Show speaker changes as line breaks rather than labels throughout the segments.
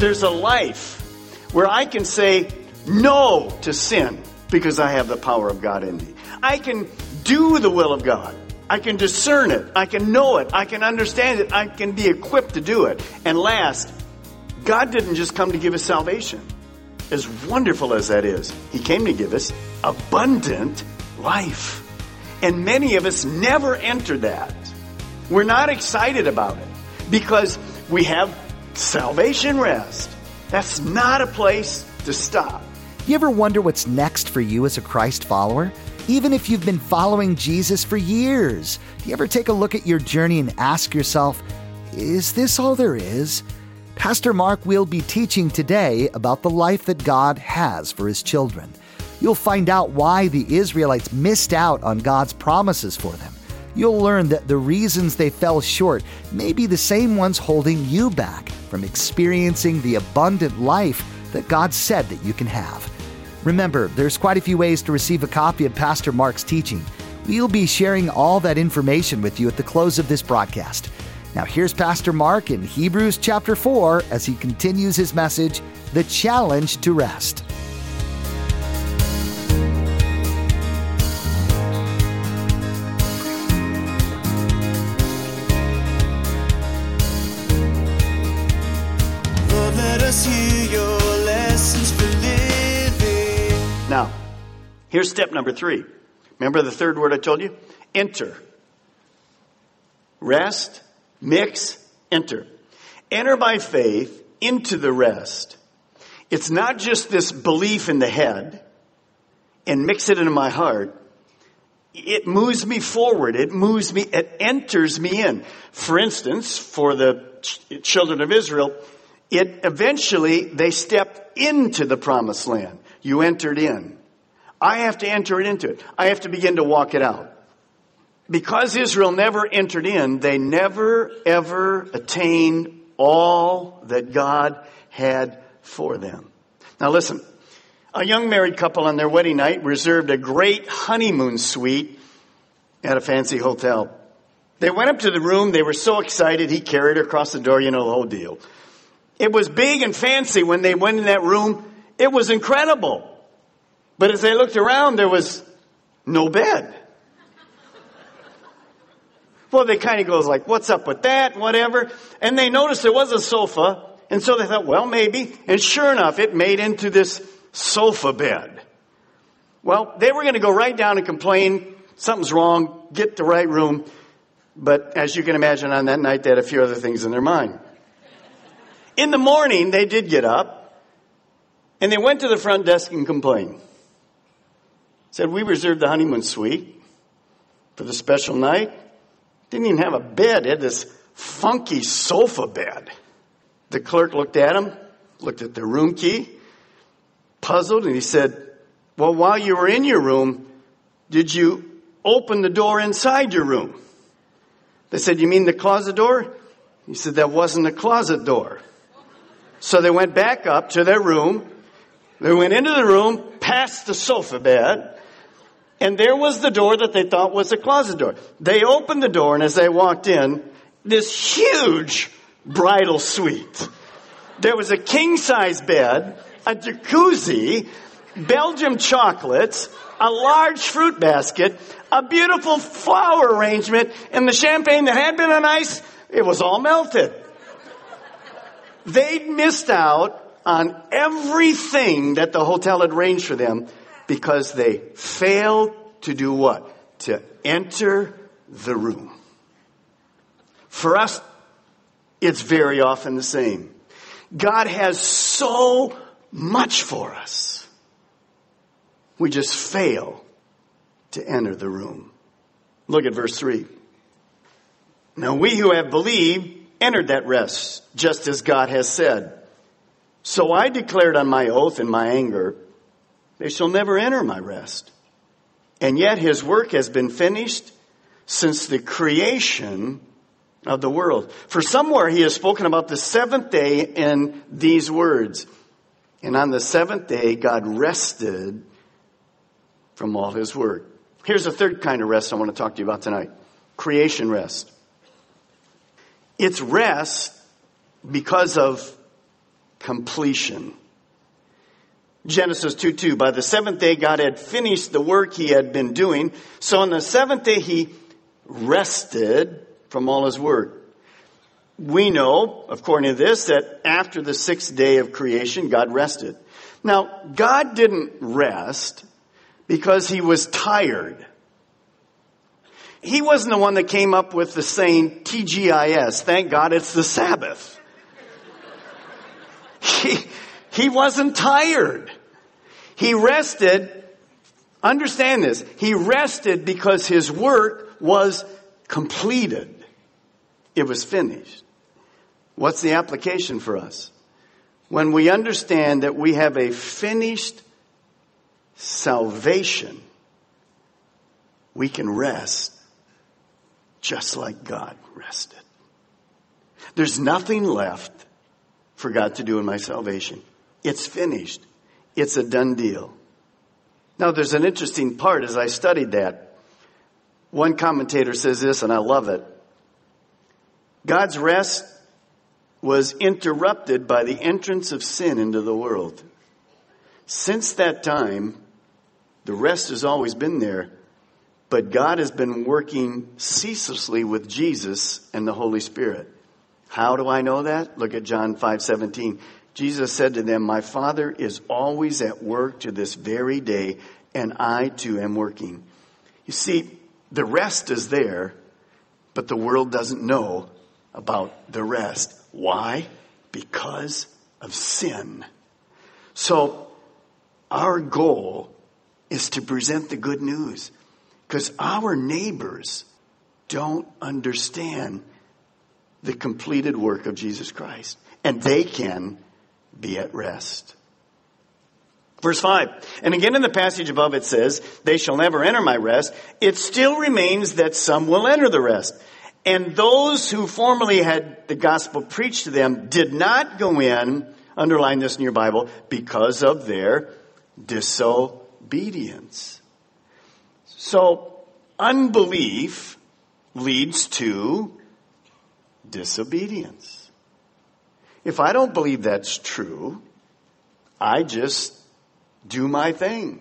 There's a life where I can say no to sin because I have the power of God in me. I can do the will of God. I can discern it. I can know it. I can understand it. I can be equipped to do it. And last, God didn't just come to give us salvation. As wonderful as that is, He came to give us abundant life. And many of us never enter that. We're not excited about it because we have salvation rest. That's not a place to stop.
You ever wonder what's next for you as a Christ follower? Even if you've been following Jesus for years, do you ever take a look at your journey and ask yourself, is this all there is? Pastor Mark will be teaching today about the life that God has for his children. You'll find out why the Israelites missed out on God's promises for them. You'll learn that the reasons they fell short may be the same ones holding you back from experiencing the abundant life that God said that you can have. Remember, there's quite a few ways to receive a copy of Pastor Mark's teaching. We'll be sharing all that information with you at the close of this broadcast. Now, here's Pastor Mark in Hebrews chapter 4 as he continues his message, The Challenge to Rest.
Here's step number three. Remember the third word I told you? Enter. Rest, mix, enter. Enter by faith into the rest. It's not just this belief in the head and mix it into my heart. It moves me forward. It moves me, it enters me in. For instance, for the ch- children of Israel, it eventually, they stepped into the promised land. You entered in. I have to enter it into it. I have to begin to walk it out. Because Israel never entered in, they never ever attained all that God had for them. Now listen, a young married couple on their wedding night reserved a great honeymoon suite at a fancy hotel. They went up to the room, they were so excited, he carried her across the door, you know the whole deal. It was big and fancy when they went in that room. It was incredible. But as they looked around, there was no bed. Well, they kind of goes like, what's up with that? Whatever. And they noticed there was a sofa. And so they thought, well, maybe. And sure enough, it made into this sofa bed. Well, they were going to go right down and complain. Something's wrong. Get the right room. But as you can imagine, on that night, they had a few other things in their mind. In the morning, they did get up and they went to the front desk and complained. Said, we reserved the honeymoon suite for the special night. Didn't even have a bed. It had this funky sofa bed. The clerk looked at him, looked at the room key, puzzled, and he said, well, while you were in your room, did you open the door inside your room? They said, you mean the closet door? He said, that wasn't a closet door. So they went back up to their room. They went into the room, past the sofa bed, and there was the door that they thought was a closet door. They opened the door, and as they walked in, this huge bridal suite. There was a king size bed, a jacuzzi, Belgium chocolates, a large fruit basket, a beautiful flower arrangement, and the champagne that had been on ice, it was all melted. They'd missed out on everything that the hotel had arranged for them because they failed to do what? To enter the room. For us, it's very often the same. God has so much for us. We just fail to enter the room. Look at verse 3. Now we who have believed entered that rest, just as God has said. So I declared on my oath in my anger, they shall never enter my rest. And yet his work has been finished since the creation of the world. For somewhere he has spoken about the seventh day in these words. And on the seventh day, God rested from all his work. Here's a third kind of rest I want to talk to you about tonight. Creation rest. It's rest because of completion. Genesis 2 2. By the seventh day, God had finished the work he had been doing. So on the seventh day, he rested from all his work. We know, according to this, that after the sixth day of creation, God rested. Now, God didn't rest because he was tired. He wasn't the one that came up with the saying TGIS, thank God it's the Sabbath. He, he wasn't tired. He rested, understand this, he rested because his work was completed. It was finished. What's the application for us? When we understand that we have a finished salvation, we can rest just like God rested. There's nothing left for God to do in my salvation. It's finished. It's a done deal. Now there's an interesting part as I studied that. One commentator says this and I love it. God's rest was interrupted by the entrance of sin into the world. Since that time, the rest has always been there, but God has been working ceaselessly with Jesus and the Holy Spirit. How do I know that? Look at John 5:17. Jesus said to them, "My Father is always at work to this very day, and I too am working." You see, the rest is there, but the world doesn't know about the rest. Why? Because of sin. So, our goal is to present the good news. Because our neighbors don't understand the completed work of Jesus Christ. And they can be at rest. Verse 5. And again in the passage above it says, They shall never enter my rest. It still remains that some will enter the rest. And those who formerly had the gospel preached to them did not go in, underline this in your Bible, because of their disobedience. So, unbelief leads to disobedience. If I don't believe that's true, I just do my thing.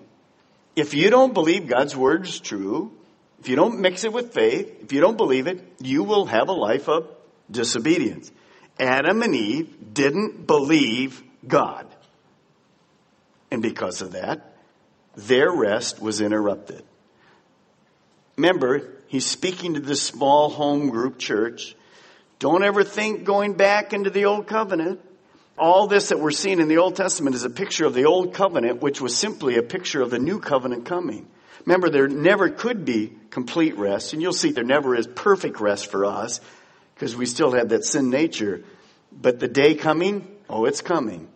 If you don't believe God's word is true, if you don't mix it with faith, if you don't believe it, you will have a life of disobedience. Adam and Eve didn't believe God. And because of that, their rest was interrupted. Remember, he's speaking to this small home group church. Don't ever think going back into the old covenant. All this that we're seeing in the Old Testament is a picture of the old covenant, which was simply a picture of the new covenant coming. Remember, there never could be complete rest, and you'll see there never is perfect rest for us because we still have that sin nature. But the day coming, oh, it's coming.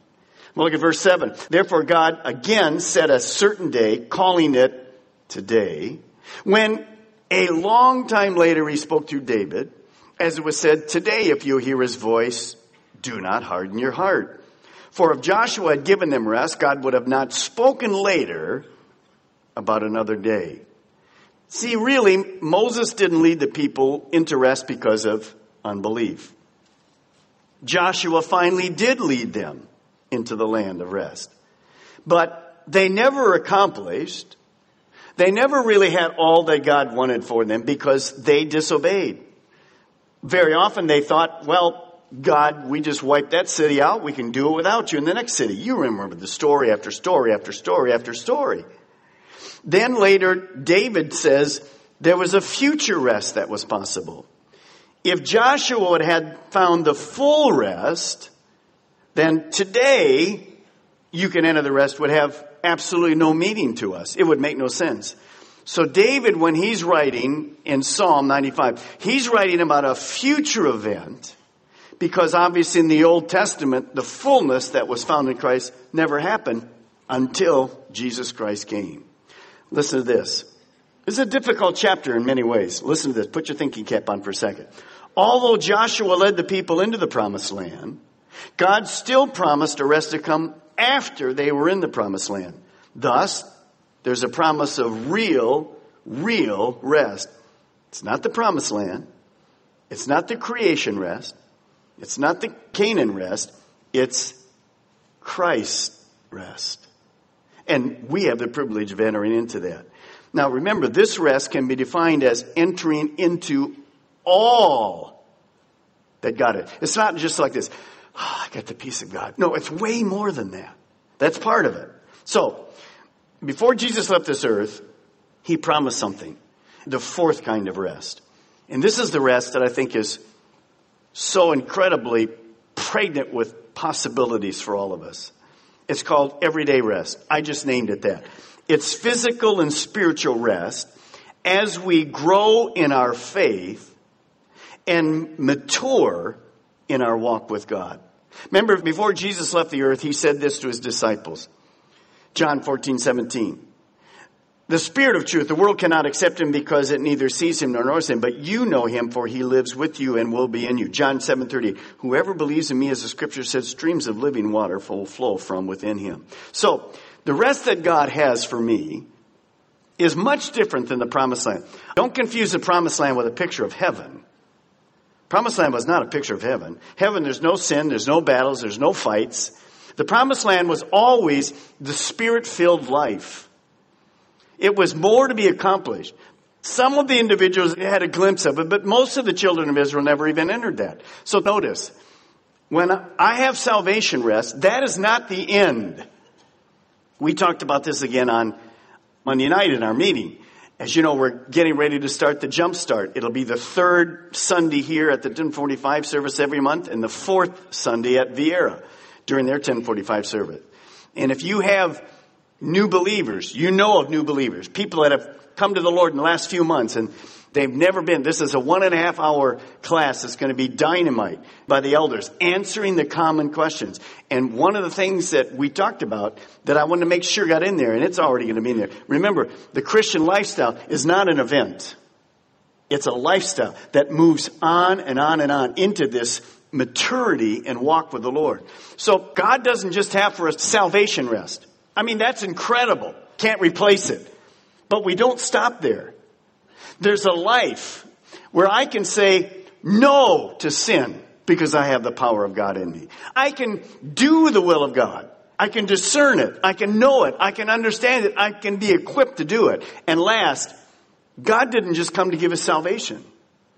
Well, look at verse 7. Therefore, God again set a certain day, calling it today, when a long time later he spoke to David, as it was said, Today, if you hear his voice, do not harden your heart. For if Joshua had given them rest, God would have not spoken later about another day. See, really, Moses didn't lead the people into rest because of unbelief. Joshua finally did lead them into the land of rest. But they never accomplished, they never really had all that God wanted for them because they disobeyed. Very often they thought, well, God, we just wiped that city out. We can do it without you in the next city. You remember the story after story after story after story. Then later, David says there was a future rest that was possible. If Joshua had found the full rest, then today you can enter the rest would have absolutely no meaning to us. It would make no sense. So David, when he's writing in Psalm 95, he's writing about a future event because obviously in the Old Testament, the fullness that was found in Christ never happened until Jesus Christ came. Listen to this. This is a difficult chapter in many ways. Listen to this. Put your thinking cap on for a second. Although Joshua led the people into the promised land, God still promised a rest to come after they were in the promised land. Thus, there's a promise of real, real rest. It's not the promised land. It's not the creation rest. It's not the Canaan rest. It's Christ rest. And we have the privilege of entering into that. Now remember, this rest can be defined as entering into all that God is. It's not just like this, oh, I got the peace of God. No, it's way more than that. That's part of it. So, before Jesus left this earth, he promised something. The fourth kind of rest. And this is the rest that I think is so incredibly pregnant with possibilities for all of us. It's called everyday rest. I just named it that. It's physical and spiritual rest as we grow in our faith and mature in our walk with God. Remember, before Jesus left the earth, he said this to his disciples. John 14, 17. The Spirit of truth, the world cannot accept him because it neither sees him nor knows him, but you know him for he lives with you and will be in you. John 7, 38. Whoever believes in me, as the scripture says, streams of living water will flow from within him. So, the rest that God has for me is much different than the promised land. Don't confuse the promised land with a picture of heaven. Promised land was not a picture of heaven. Heaven, there's no sin, there's no battles, there's no fights. The promised land was always the spirit filled life. It was more to be accomplished. Some of the individuals had a glimpse of it, but most of the children of Israel never even entered that. So notice, when I have salvation rest, that is not the end. We talked about this again on Monday night in our meeting. As you know, we're getting ready to start the jump start. It'll be the third Sunday here at the 1045 service every month and the fourth Sunday at Viera during their 1045 service. And if you have new believers, you know of new believers, people that have come to the Lord in the last few months and they've never been. This is a one and a half hour class that's going to be dynamite by the elders, answering the common questions. And one of the things that we talked about that I wanted to make sure got in there, and it's already going to be in there. Remember, the Christian lifestyle is not an event. It's a lifestyle that moves on and on and on into this maturity and walk with the Lord. So God doesn't just have for us salvation rest. I mean, that's incredible. Can't replace it. But we don't stop there. There's a life where I can say no to sin because I have the power of God in me. I can do the will of God. I can discern it. I can know it. I can understand it. I can be equipped to do it. And last, God didn't just come to give us salvation.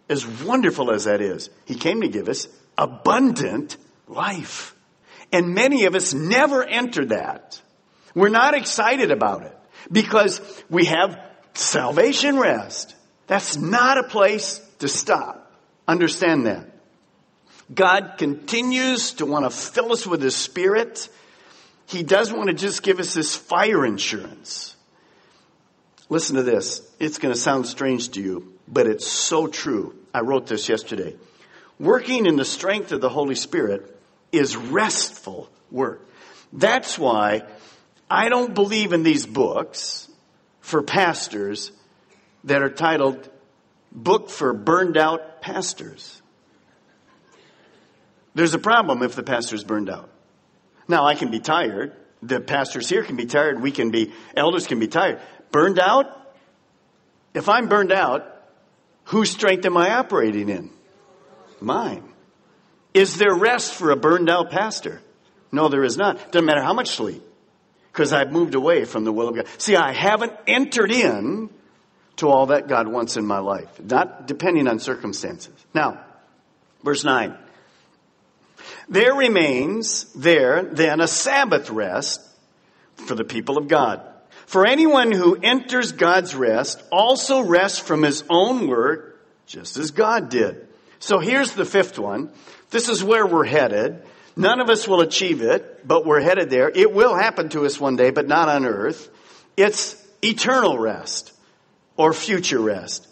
As wonderful as that is, He came to give us abundant life. And many of us never enter that. We're not excited about it because we have salvation rest. That's not a place to stop. Understand that. God continues to want to fill us with His Spirit. He doesn't want to just give us this fire insurance. Listen to this. It's going to sound strange to you, but it's so true. I wrote this yesterday. Working in the strength of the Holy Spirit is restful work. That's why I don't believe in these books for pastors that are titled Book for Burned Out Pastors. There's a problem if the pastor's burned out. Now, I can be tired. The pastors here can be tired. We can be, elders can be tired. Burned out? If I'm burned out, whose strength am I operating in? Mine. Is there rest for a burned out pastor? No, there is not. Doesn't matter how much sleep because I've moved away from the will of God. See, I haven't entered in to all that God wants in my life, not depending on circumstances. Now, verse 9. There remains there then a Sabbath rest for the people of God. For anyone who enters God's rest also rests from his own work, just as God did. So here's the fifth one. This is where we're headed. None of us will achieve it, but we're headed there. It will happen to us one day, but not on earth. It's eternal rest or future rest.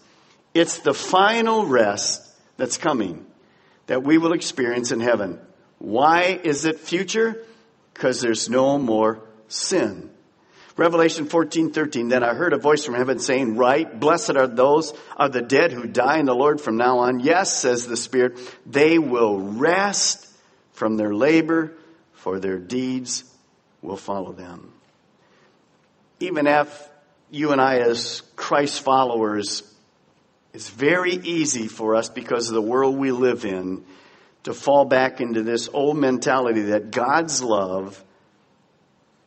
It's the final rest that's coming that we will experience in heaven. Why is it future? Because there's no more sin. Revelation 14, 13. Then I heard a voice from heaven saying, Right, blessed are those are the dead who die in the Lord from now on. Yes, says the Spirit, they will rest from their labor, for their deeds will follow them. Even if you and I, as Christ followers, it's very easy for us because of the world we live in to fall back into this old mentality that God's love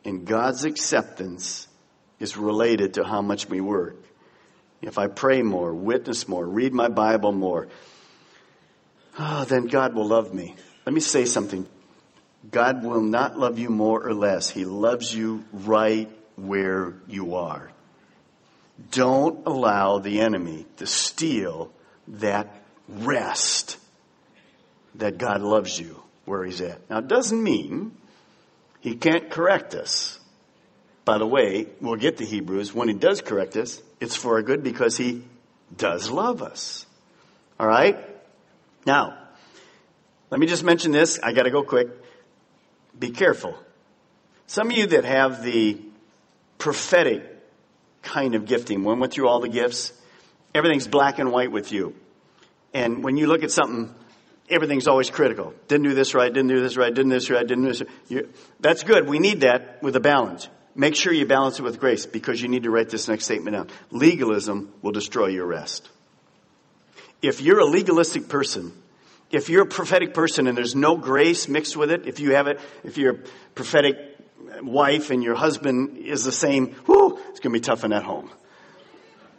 and God's acceptance is related to how much we work. If I pray more, witness more, read my Bible more, oh, then God will love me. Let me say something. God will not love you more or less. He loves you right where you are. Don't allow the enemy to steal that rest that God loves you where he's at. Now, it doesn't mean he can't correct us. By the way, we'll get to Hebrews. When he does correct us, it's for our good because he does love us. All right? Now, let me just mention this. I got to go quick. Be careful. Some of you that have the prophetic kind of gifting, when went through all the gifts, everything's black and white with you. And when you look at something everything's always critical. Didn't do this right, didn't do this right, didn't this right, didn't do this right. You, that's good. We need that with a balance. Make sure you balance it with grace because you need to write this next statement down. Legalism will destroy your rest. If you're a legalistic person, if you're a prophetic person and there's no grace mixed with it, if you have it, if you're a prophetic wife and your husband is the same, whoo, it's going to be tough in that home.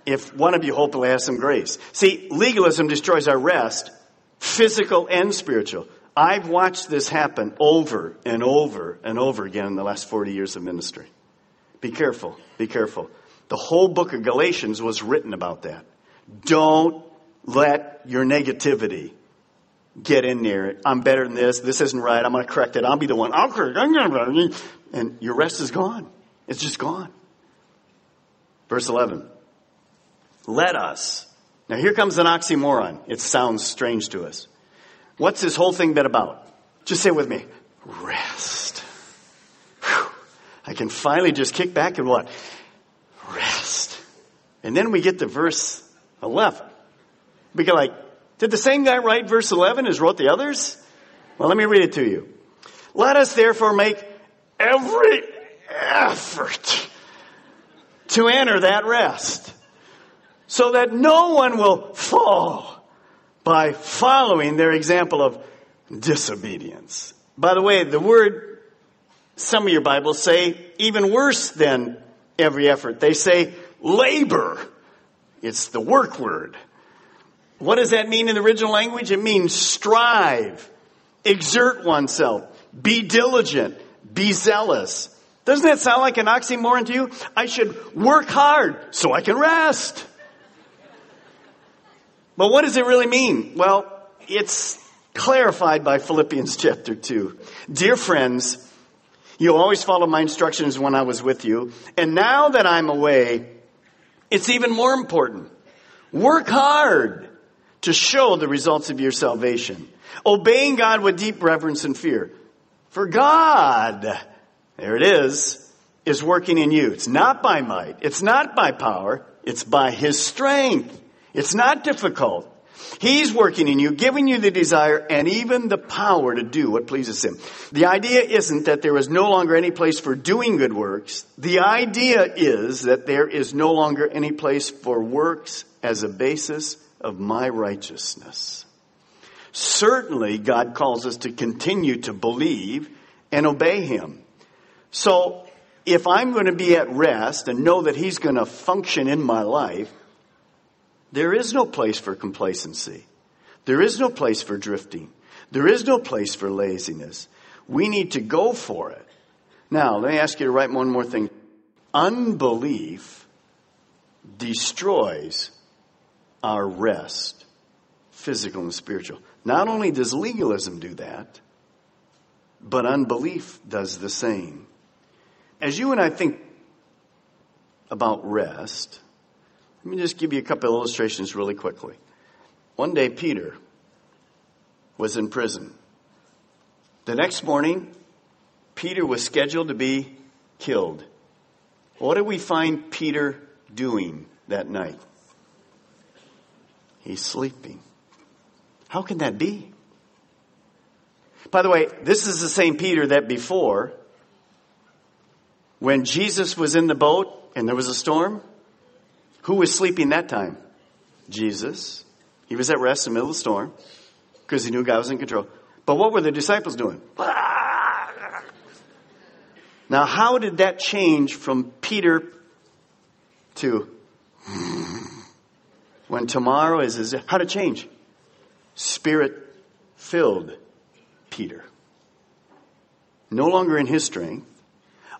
If one of you hopefully has some grace. See, legalism destroys our rest physical and spiritual. I've watched this happen over and over and over again in the last 40 years of ministry. Be careful. Be careful. The whole book of Galatians was written about that. Don't let your negativity get in there. I'm better than this. This isn't right. I'm going to correct it. I'll be the one. I'll correct it. And your rest is gone. It's just gone. Verse 11. Let us now here comes an oxymoron. It sounds strange to us. What's this whole thing been about? Just say with me. Rest. Whew. I can finally just kick back and what? Rest. And then we get to verse 11. We go like, did the same guy write verse 11 as wrote the others? Well, let me read it to you. Let us therefore make every effort to enter that rest so that no one will fall by following their example of disobedience. By the way, the word, some of your Bibles say even worse than every effort. They say labor. It's the work word. What does that mean in the original language? It means strive, exert oneself, be diligent, be zealous. Doesn't that sound like an oxymoron to you? I should work hard so I can rest. But what does it really mean? Well, it's clarified by Philippians chapter 2. Dear friends, you always followed my instructions when I was with you, and now that I'm away, it's even more important. Work hard to show the results of your salvation, obeying God with deep reverence and fear. For God, there it is, is working in you. It's not by might, it's not by power, it's by His strength. It's not difficult. He's working in you, giving you the desire and even the power to do what pleases Him. The idea isn't that there is no longer any place for doing good works. The idea is that there is no longer any place for works as a basis of my righteousness. Certainly, God calls us to continue to believe and obey Him. So, if I'm going to be at rest and know that He's going to function in my life, there is no place for complacency. There is no place for drifting. There is no place for laziness. We need to go for it. Now, let me ask you to write one more thing. Unbelief destroys our rest, physical and spiritual. Not only does legalism do that, but unbelief does the same. As you and I think about rest, let me just give you a couple illustrations really quickly. One day, Peter was in prison. The next morning, Peter was scheduled to be killed. What did we find Peter doing that night? He's sleeping. How can that be? By the way, this is the same Peter that before, when Jesus was in the boat and there was a storm, who was sleeping that time? Jesus. He was at rest in the middle of the storm because he knew God was in control. But what were the disciples doing? Now, how did that change from Peter to when tomorrow is his, how did it change? Spirit filled Peter. No longer in his strength,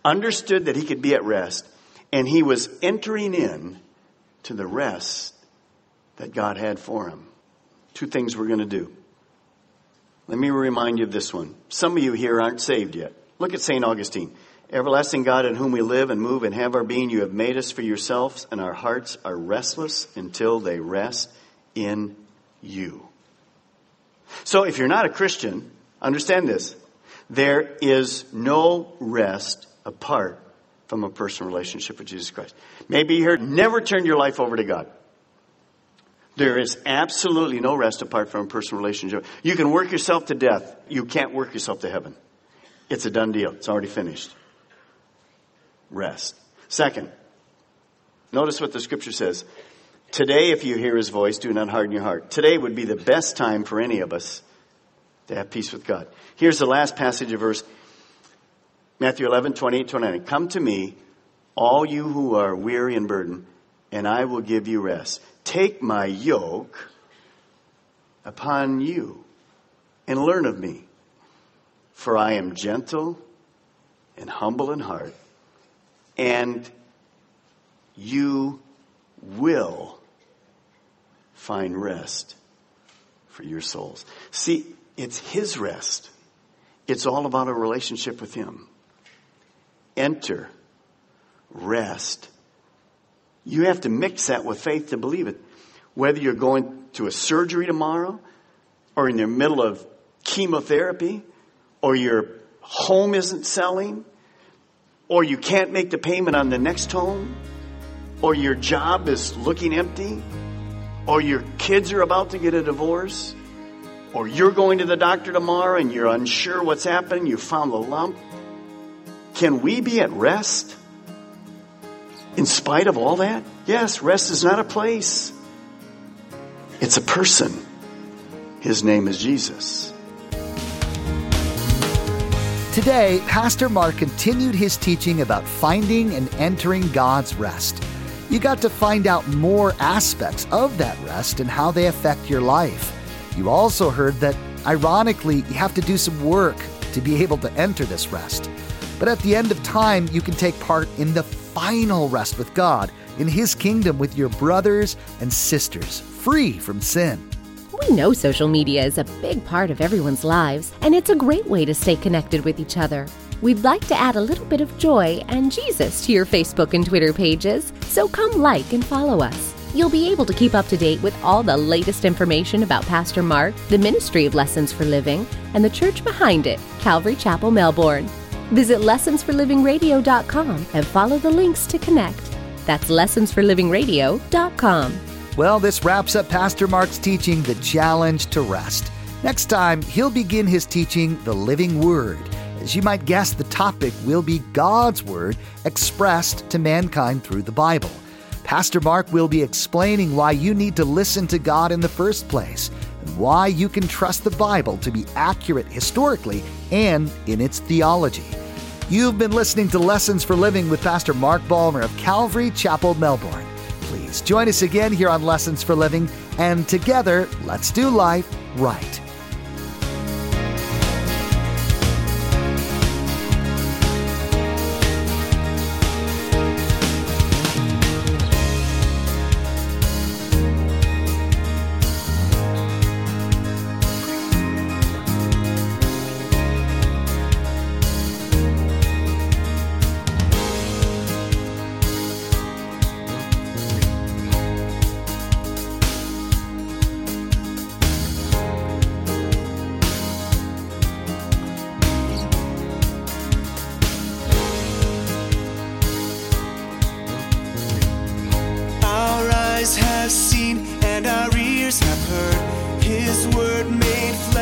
understood that he could be at rest, and he was entering in to the rest that God had for him. Two things we're going to do. Let me remind you of this one. Some of you here aren't saved yet. Look at St. Augustine. Everlasting God in whom we live and move and have our being, you have made us for yourselves, and our hearts are restless until they rest in you. So if you're not a Christian, understand this. There is no rest apart from a personal relationship with Jesus Christ. Maybe you heard, never turn your life over to God. There is absolutely no rest apart from a personal relationship. You can work yourself to death. You can't work yourself to heaven. It's a done deal. It's already finished. Rest. Second, notice what the scripture says. Today, if you hear his voice, do not harden your heart. Today would be the best time for any of us to have peace with God. Here's the last passage of verse Matthew 11, 28, 29. Come to me, all you who are weary and burdened, and I will give you rest. Take my yoke upon you and learn of me, for I am gentle and humble in heart, and you will find rest for your souls. See, it's His rest. It's all about a relationship with Him. Enter, rest, you have to mix that with faith to believe it. Whether you're going to a surgery tomorrow, or in the middle of chemotherapy, or your home isn't selling, or you can't make the payment on the next home, or your job is looking empty, or your kids are about to get a divorce, or you're going to the doctor tomorrow and you're unsure what's happening, you found a lump. Can we be at rest? in spite of all that? Yes, rest is not a place. It's a person. His name is Jesus.
Today, Pastor Mark continued his teaching about finding and entering God's rest. You got to find out more aspects of that rest and how they affect your life. You also heard that, ironically, you have to do some work to be able to enter this rest. But at the end of time, you can take part in the final rest with God in His kingdom with your brothers and sisters, free from sin.
We know social media is a big part of everyone's lives, and it's a great way to stay connected with each other. We'd like to add a little bit of joy and Jesus to your Facebook and Twitter pages, so come like and follow us. You'll be able to keep up to date with all the latest information about Pastor Mark, the Ministry of Lessons for Living, and the church behind it, Calvary Chapel, Melbourne. Visit lessonsforlivingradio.com and follow the links to connect. That's lessonsforlivingradio.com.
Well, this wraps up Pastor Mark's teaching, The Challenge to Rest. Next time, he'll begin his teaching, The Living Word. As you might guess, the topic will be God's Word expressed to mankind through the Bible. Pastor Mark will be explaining why you need to listen to God in the first place and why you can trust the Bible to be accurate historically and in its theology. You've been listening to Lessons for Living with Pastor Mark Balmer of Calvary Chapel, Melbourne. Please join us again here on Lessons for Living, and together, let's do life right.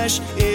Flesh